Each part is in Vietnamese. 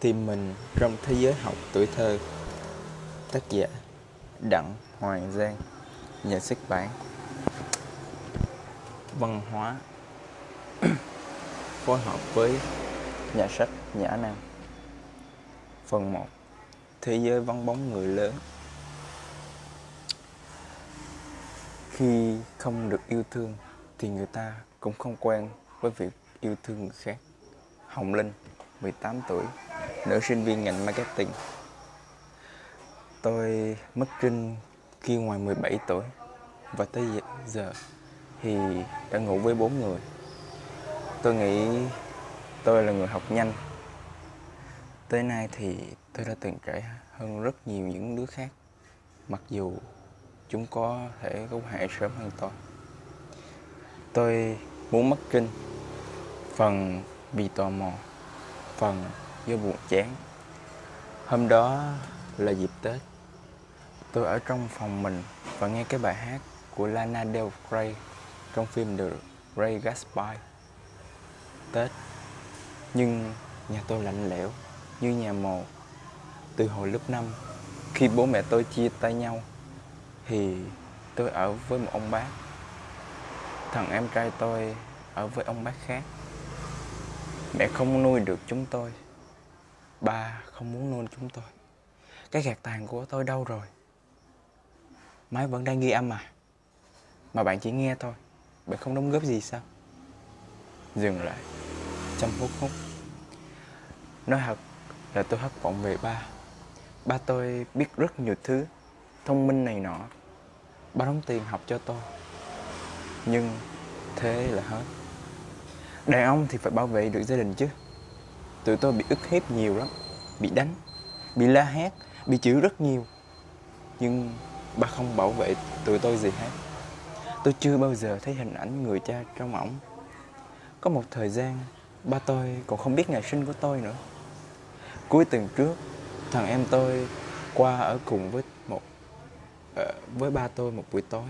Tìm mình trong thế giới học tuổi thơ. Tác giả Đặng Hoàng Giang. Nhà xuất bản Văn hóa. Phối hợp với Nhà sách Nhã Nam. Phần 1 Thế giới vắng bóng người lớn. Khi không được yêu thương Thì người ta cũng không quen với việc yêu thương người khác. Hồng Linh 18 tuổi nữ sinh viên ngành marketing. Tôi mất trinh khi ngoài 17 tuổi và tới giờ thì đã ngủ với bốn người. Tôi nghĩ tôi là người học nhanh. Tới nay thì tôi đã từng trải hơn rất nhiều những đứa khác mặc dù chúng có thể có hệ sớm hơn tôi. Tôi muốn mất trinh phần vì tò mò, phần do buồn chán. Hôm đó là dịp tết. Tôi ở trong phòng mình và nghe cái bài hát của Lana Del Rey trong phim The Ray Gatsby tết, nhưng nhà tôi lạnh lẽo như nhà mồ. Từ hồi lớp 5 khi bố mẹ tôi chia tay nhau, thì tôi ở với một ông bác. Thằng em trai tôi ở với ông bác khác. Mẹ không nuôi được chúng tôi. Ba không muốn nuôi chúng tôi. Cái gạt tàn của tôi đâu rồi? Máy vẫn đang ghi âm mà, Mà bạn chỉ nghe thôi Bạn không đóng góp gì sao? Dừng lại. Trong phút hút. Nói thật là tôi thất vọng về ba. Ba tôi biết rất nhiều thứ Thông minh này nọ. Ba đóng tiền học cho tôi. Nhưng thế là hết. Đàn ông thì phải bảo vệ được gia đình chứ tụi tôi bị ức hiếp nhiều lắm bị đánh bị la hét bị chửi rất nhiều. Nhưng ba không bảo vệ tụi tôi gì hết. Tôi chưa bao giờ thấy hình ảnh người cha trong ổng. Có một thời gian ba tôi còn không biết ngày sinh của tôi nữa. Cuối tuần trước thằng em tôi qua ở cùng với một uh, với ba tôi một buổi tối.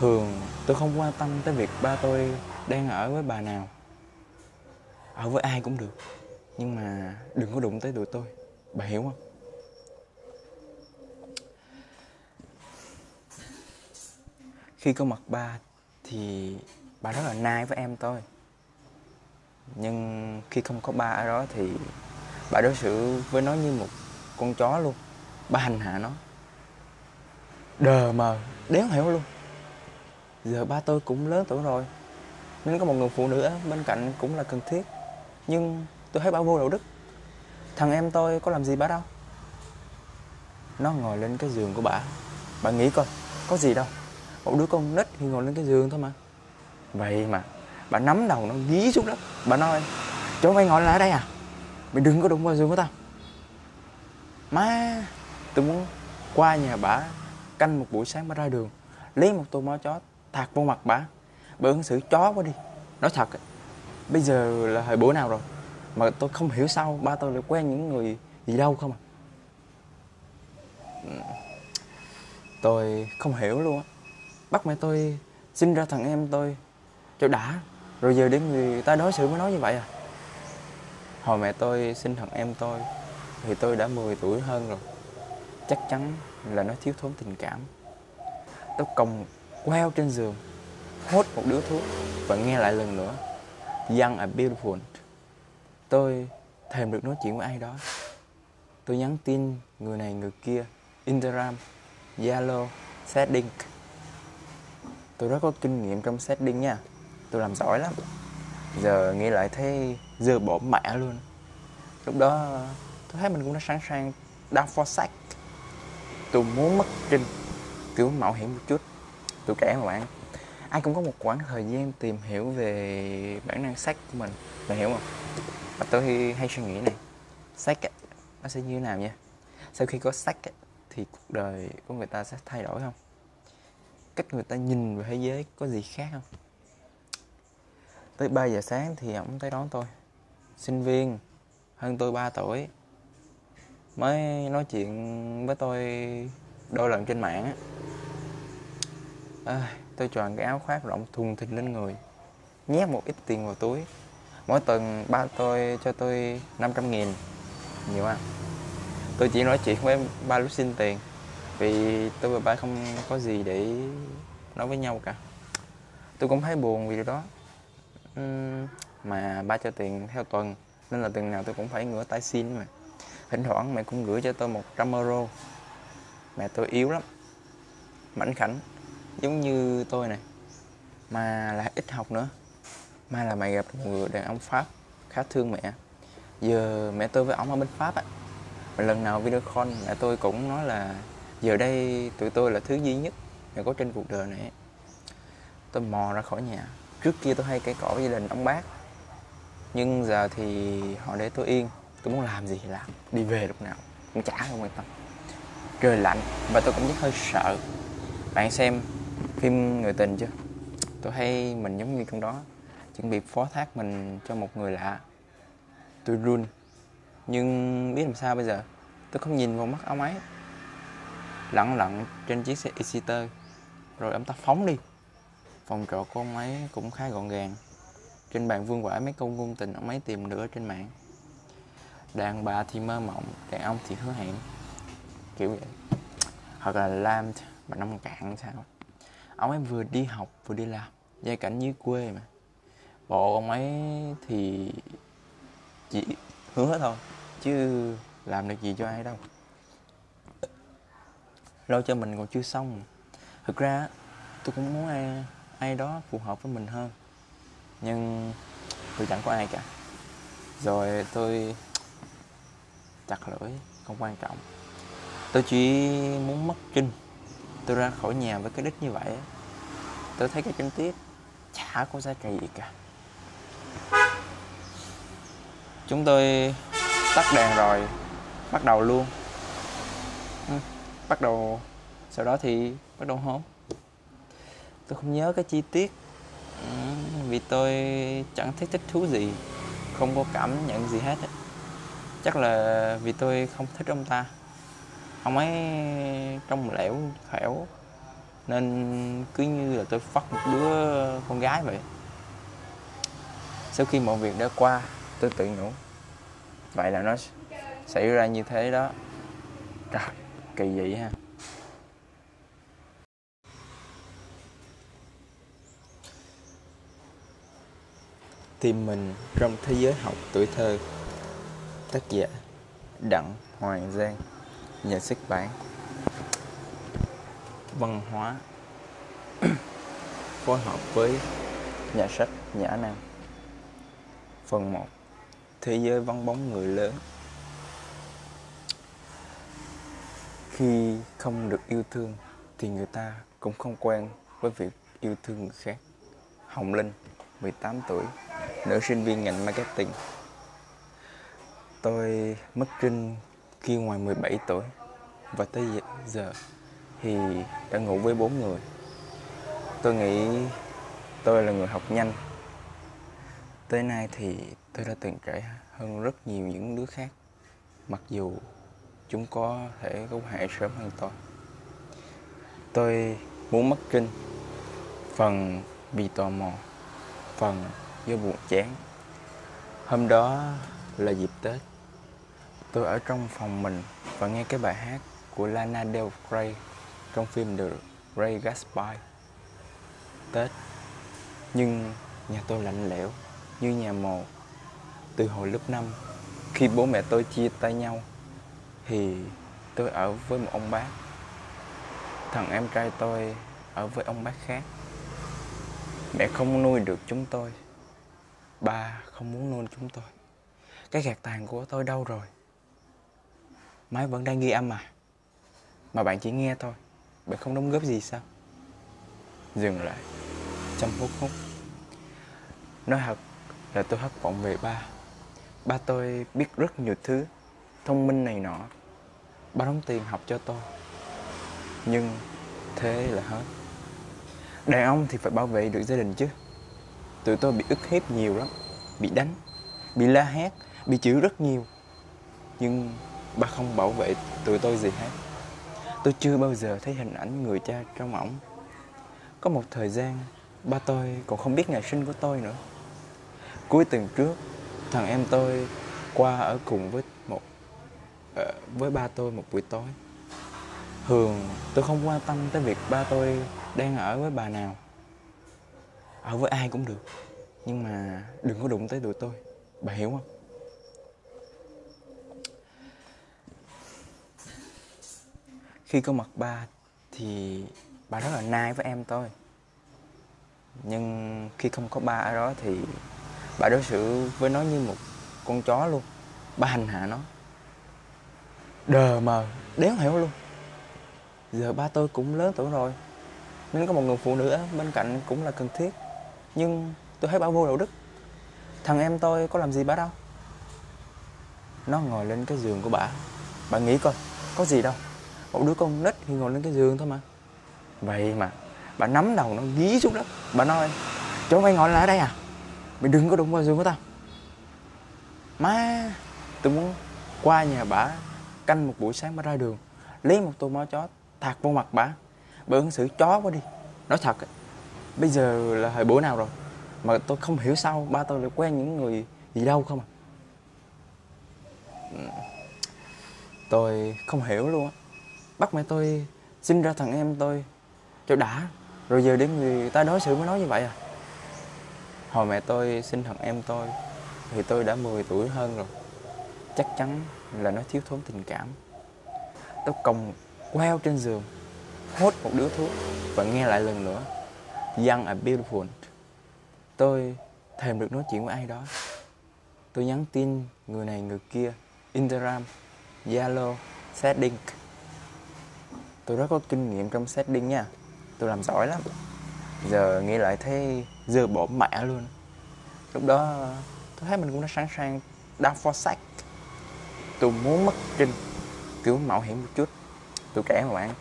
Thường tôi không quan tâm tới việc ba tôi đang ở với bà nào. Ở với ai cũng được nhưng mà đừng có đụng tới tụi tôi. Bà hiểu không? Khi có mặt ba thì bà rất là nai với em tôi. Nhưng khi không có ba ở đó thì bà đối xử với nó như một con chó luôn. Bà hành hạ nó. Đờ mờ, đéo hiểu luôn. Giờ ba tôi cũng lớn tuổi rồi. Nên có một người phụ nữ bên cạnh cũng là cần thiết. Nhưng tôi thấy bà vô đạo đức. Thằng em tôi có làm gì bà đâu? Nó ngồi lên cái giường của bà. Bà nghĩ coi, có gì đâu. Một đứa con nít thì ngồi lên cái giường thôi mà. Vậy mà, bà nắm đầu nó dí xuống đất bà nói, chỗ mày ngồi lại ở đây à? Mày đừng có đụng vào giường của tao. Má, tôi muốn qua nhà bà, canh một buổi sáng bà ra đường, lấy một tô máu chó thạc vô mặt bà. Bà ứng xử chó quá đi. Nói thật, bây giờ là thời buổi nào rồi? Mà tôi không hiểu sao ba tôi lại quen những người gì đâu không à? Ừ. Tôi không hiểu luôn á. Bắt mẹ tôi sinh ra thằng em tôi cho đã, rồi giờ đến người ta đối xử mới nói như vậy à? Hồi mẹ tôi sinh thằng em tôi thì tôi đã 10 tuổi hơn rồi. Chắc chắn là nó thiếu thốn tình cảm. Tôi còng queo trên giường, hốt một đứa thuốc và nghe lại lần nữa. Young and beautiful tôi thèm được nói chuyện với ai đó. Tôi nhắn tin người này người kia, instagram, zalo, setting. Tôi rất có kinh nghiệm trong setting nha. Tôi làm giỏi lắm. Giờ nghĩ lại thấy dơ bỏ mẹ luôn. Lúc đó tôi thấy mình cũng đã sẵn sàng down for sex tôi muốn mất trinh kiểu mạo hiểm một chút. Tôi kể mà bạn, ai cũng có một khoảng thời gian tìm hiểu về bản năng sex của mình. Bạn hiểu không? Và tôi hay suy nghĩ này. Sách ấy, nó sẽ như thế nào nha sau khi có sách ấy, thì cuộc đời của người ta sẽ thay đổi không? Cách người ta nhìn về thế giới có gì khác không? Tới 3 giờ sáng thì ông tới đón tôi. Sinh viên hơn tôi 3 tuổi mới nói chuyện với tôi đôi lần trên mạng á. À, tôi chọn cái áo khoác rộng thùng thình lên người nhét một ít tiền vào túi mỗi tuần ba tôi cho tôi 500 nghìn. Nhiều à? tôi chỉ nói chuyện với ba lúc xin tiền vì tôi và ba không có gì để nói với nhau cả. Tôi cũng thấy buồn vì điều đó. Uhm, mà ba cho tiền theo tuần nên là tuần nào tôi cũng phải ngửa tay xin mà. Thỉnh thoảng mẹ cũng gửi cho tôi 100 euro. Mẹ tôi yếu lắm mảnh khảnh giống như tôi này mà lại ít học nữa mai là mày gặp một người đàn ông pháp khá thương mẹ. Giờ mẹ tôi với ông ở bên pháp á. Mà lần nào video call mẹ tôi cũng nói là, giờ đây tụi tôi là thứ duy nhất mẹ có trên cuộc đời này tôi mò ra khỏi nhà. Trước kia tôi hay cãi cỏ với gia đình ông bác. Nhưng giờ thì họ để tôi yên. Tôi muốn làm gì thì làm. Đi về lúc nào cũng chả không quan tâm. Trời lạnh và tôi cũng rất hơi sợ. Bạn xem phim người tình chưa? Tôi hay mình giống như trong đó chuẩn bị phó thác mình cho một người lạ. Tôi run. Nhưng biết làm sao bây giờ? Tôi không nhìn vào mắt ông ấy. Lặng lặng trên chiếc xe Exciter rồi ông ta phóng đi. Phòng trọ của ông ấy cũng khá gọn gàng. Trên bàn vương vãi mấy câu ngôn tình ông ấy tìm nữa trên mạng. Đàn bà thì mơ mộng, đàn ông thì hứa hẹn. Kiểu vậy. Hoặc là làm mà nông cạn sao? Ông ấy vừa đi học, vừa đi làm. Gia cảnh dưới quê mà bộ ông ấy thì chỉ hứa thôi, chứ làm được gì cho ai đâu. Lo cho mình còn chưa xong. Thực ra tôi cũng muốn ai ai đó phù hợp với mình hơn. Nhưng tôi chẳng có ai cả. Rồi tôi chặt lưỡi, không quan trọng. Tôi chỉ muốn mất trinh tôi ra khỏi nhà với cái đích như vậy tôi thấy cái trinh tiết chả có giá trị gì cả chúng tôi tắt đèn rồi, bắt đầu luôn. Ừ, bắt đầu, sau đó thì bắt đầu hôn tôi không nhớ cái chi tiết ừ, vì tôi chẳng thích thích thú gì, không có cảm nhận gì hết chắc là vì tôi không thích ông ta. Ông ấy trong lẻo, khẻo, nên cứ như là tôi phát một đứa con gái vậy. Sau khi mọi việc đã qua tôi tự nhủ vậy là nó xảy ra như thế đó. Trời, kỳ dị ha. Tìm mình trong thế giới học tuổi thơ, tác giả đặng hoàng giang, nhà xuất bản văn hóa phối hợp với nhà sách nhã nam, phần 1 thế giới vắng bóng người lớn. Khi không được yêu thương thì người ta cũng không quen với việc yêu thương người khác. Hồng linh 18 tuổi, nữ sinh viên ngành marketing. Tôi mất trinh khi ngoài 17 tuổi và tới giờ thì đã ngủ với bốn người. Tôi nghĩ tôi là người học nhanh. Tới nay thì tôi đã từng trải hơn rất nhiều những đứa khác, mặc dù chúng có thể cứu hại sớm hơn tôi. Tôi muốn mất trinh phần vì tò mò, phần do buồn chán. Hôm đó là dịp tết, tôi ở trong phòng mình và nghe cái bài hát của Lana Del Rey trong phim The Ray Gatsby. Tết, nhưng nhà tôi lạnh lẽo, như nhà mồ từ hồi lớp 5 khi bố mẹ tôi chia tay nhau thì tôi ở với một ông bác. Thằng em trai tôi ở với ông bác khác. Mẹ không nuôi được chúng tôi. Ba không muốn nuôi chúng tôi. Cái gạt tàn của tôi đâu rồi? Máy vẫn đang ghi âm à mà bạn chỉ nghe thôi. Bạn không đóng góp gì sao? Dừng lại. Chăm hút hút. Nói thật là tôi thất vọng về ba ba tôi biết rất nhiều thứ thông minh này nọ. Ba đóng tiền học cho tôi. Nhưng thế là hết. Đàn ông thì phải bảo vệ được gia đình chứ. Tụi tôi bị ức hiếp nhiều lắm, bị đánh, bị la hét, bị chửi rất nhiều. Nhưng ba không bảo vệ tụi tôi gì hết. Tôi chưa bao giờ thấy hình ảnh người cha trong ổng. Có một thời gian, ba tôi còn không biết ngày sinh của tôi nữa. Cuối tuần trước thằng em tôi qua ở cùng với một ờ, với ba tôi một buổi tối. Thường tôi không quan tâm tới việc ba tôi đang ở với bà nào. Ở với ai cũng được, nhưng mà đừng có đụng tới tụi tôi. Bà hiểu không? Khi có mặt ba thì bà rất là nai với em tôi. Nhưng khi không có ba ở đó thì bà đối xử với nó như một con chó luôn. Bà hành hạ nó. Đờ mờ, đéo hiểu luôn. Giờ ba tôi cũng lớn tuổi rồi. Nên có một người phụ nữ bên cạnh cũng là cần thiết. Nhưng tôi thấy bà vô đạo đức. Thằng em tôi có làm gì bà đâu? Nó ngồi lên cái giường của bà. Bà nghĩ coi, có gì đâu. Một đứa con nít thì ngồi lên cái giường thôi mà. Vậy mà bà nắm đầu nó, gí xuống đất. Bà nói, chỗ mày ngồi lại ở đây à? Mày đừng có đụng vào giường của tao. Má, tôi muốn qua nhà bà canh một buổi sáng bà ra đường, lấy một tô máu chó thạc vô mặt bà. Bà ứng xử chó quá đi. Nói thật, bây giờ là hồi buổi nào rồi mà tôi không hiểu sao ba tôi lại quen những người gì đâu không à? Ừ, tôi không hiểu luôn á. Bắt mẹ tôi sinh ra thằng em tôi cho đã, rồi giờ để người ta đối xử mới nói như vậy à? Hồi mẹ tôi sinh thằng em tôi, thì tôi đã 10 tuổi hơn rồi. Chắc chắn là nó thiếu thốn tình cảm. Tôi còng queo trên giường, hốt một đứa thuốc và nghe lại lần nữa. Young and beautiful. Tôi thèm được nói chuyện với ai đó. Tôi nhắn tin người này người kia, instagram, zalo, setting. Tôi rất có kinh nghiệm trong setting nha. Tôi làm giỏi lắm giờ nghĩ lại thấy dơ bỏ mẹ luôn. Lúc đó tôi thấy mình cũng đã sẵn sàng down for sex tôi muốn mất trinh kiểu mạo hiểm một chút. Tôi trẻ mà bạn,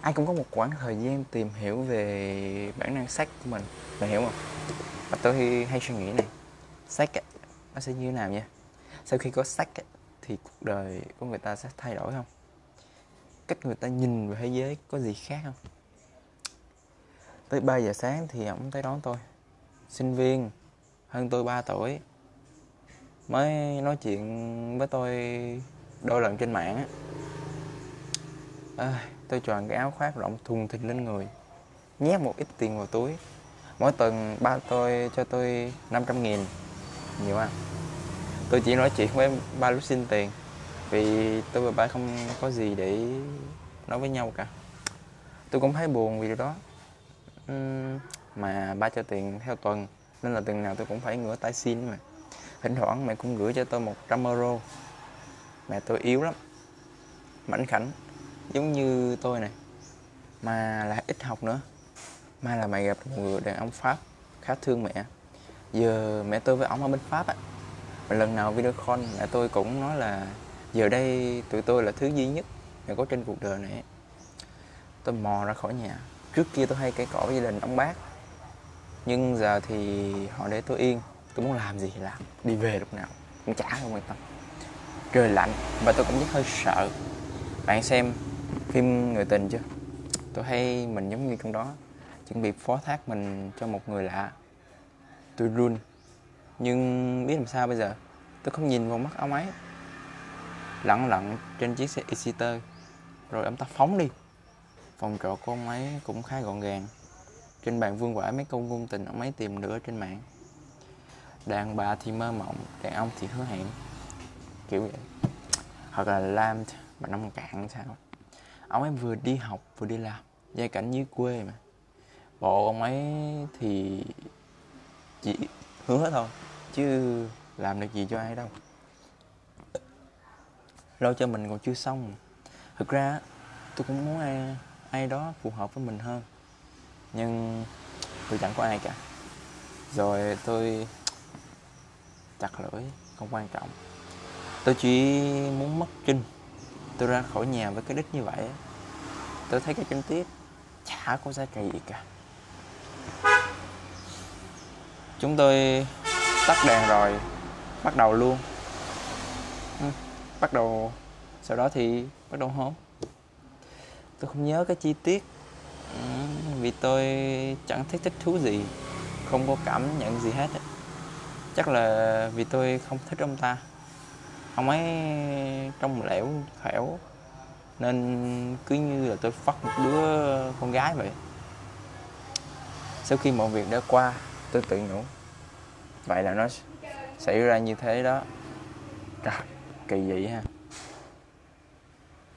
ai cũng có một khoảng thời gian tìm hiểu về bản năng sách của mình. Bạn hiểu không? Và tôi hay suy nghĩ này sách nó sẽ như thế nào nha? Sau khi có sách thì cuộc đời của người ta sẽ thay đổi không? Cách người ta nhìn về thế giới có gì khác không? Tới 3 giờ sáng thì ông tới đón tôi. Sinh viên hơn tôi 3 tuổi mới nói chuyện với tôi đôi lần trên mạng á. À, tôi chọn cái áo khoác rộng thùng thình lên người nhét một ít tiền vào túi. Mỗi tuần ba tôi cho tôi 500 nghìn nhiều à tôi chỉ nói chuyện với ba lúc xin tiền vì tôi và ba không có gì để nói với nhau cả. Tôi cũng thấy buồn vì điều đó mà ba cho tiền theo tuần, nên là tuần nào tôi cũng phải ngửa tay xin mà. Thỉnh thoảng mẹ cũng gửi cho tôi 100 euro. Mẹ tôi yếu lắm, mảnh khảnh, giống như tôi này, mà là ít học nữa. Mà là mày gặp một người đàn ông pháp khá thương mẹ. Giờ mẹ tôi với ông ở bên pháp á. Mà lần nào video call, mẹ tôi cũng nói là, giờ đây tụi tôi là thứ duy nhất mẹ có trên cuộc đời này. Tôi mò ra khỏi nhà trước kia tôi hay cãi cỏ với gia đình ông bác. Nhưng giờ thì họ để tôi yên. Tôi muốn làm gì thì làm. Đi về lúc nào cũng chả không quan tâm. Trời lạnh và tôi cũng rất hơi sợ. Bạn xem phim người tình chưa? Tôi thấy mình giống như trong đó, chuẩn bị phó thác mình cho một người lạ. Tôi run. Nhưng biết làm sao bây giờ? Tôi không nhìn vào mắt ông ấy. Lặng lặng trên chiếc xe Exciter. Rồi ông ta phóng đi phòng trọ của ông ấy cũng khá gọn gàng. Trên bàn vương vãi mấy câu ngôn tình ông ấy tìm được ở trên mạng. Đàn bà thì mơ mộng, đàn ông thì hứa hẹn. Kiểu vậy. Hoặc là làm mà nông cạn sao. Ông ấy vừa đi học, vừa đi làm. Gia cảnh dưới quê mà. Bộ ông ấy thì chỉ hứa thôi, chứ làm được gì cho ai đâu. Lo cho mình còn chưa xong. Thực ra, tôi cũng muốn ai ai đó phù hợp với mình hơn. Nhưng tôi chẳng có ai cả. Rồi tôi chặt lưỡi không quan trọng. Tôi chỉ muốn mất trinh tôi ra khỏi nhà với cái đích như vậy. Tôi thấy cái kinh tiết chả có giá trị gì cả. Chúng tôi tắt đèn rồi bắt đầu luôn. Ừ, bắt đầu sau đó thì bắt đầu hôn tôi không nhớ cái chi tiết. Ừ, vì tôi chẳng thấy thích thú gì, không có cảm nhận gì hết chắc là vì tôi không thích ông ta. Ông ấy trong lẻo, khẻo, nên cứ như là tôi phát một đứa con gái vậy. Sau khi mọi việc đã qua, tôi tự nhủ, vậy là nó xảy ra như thế đó. Trời, kỳ vậy ha.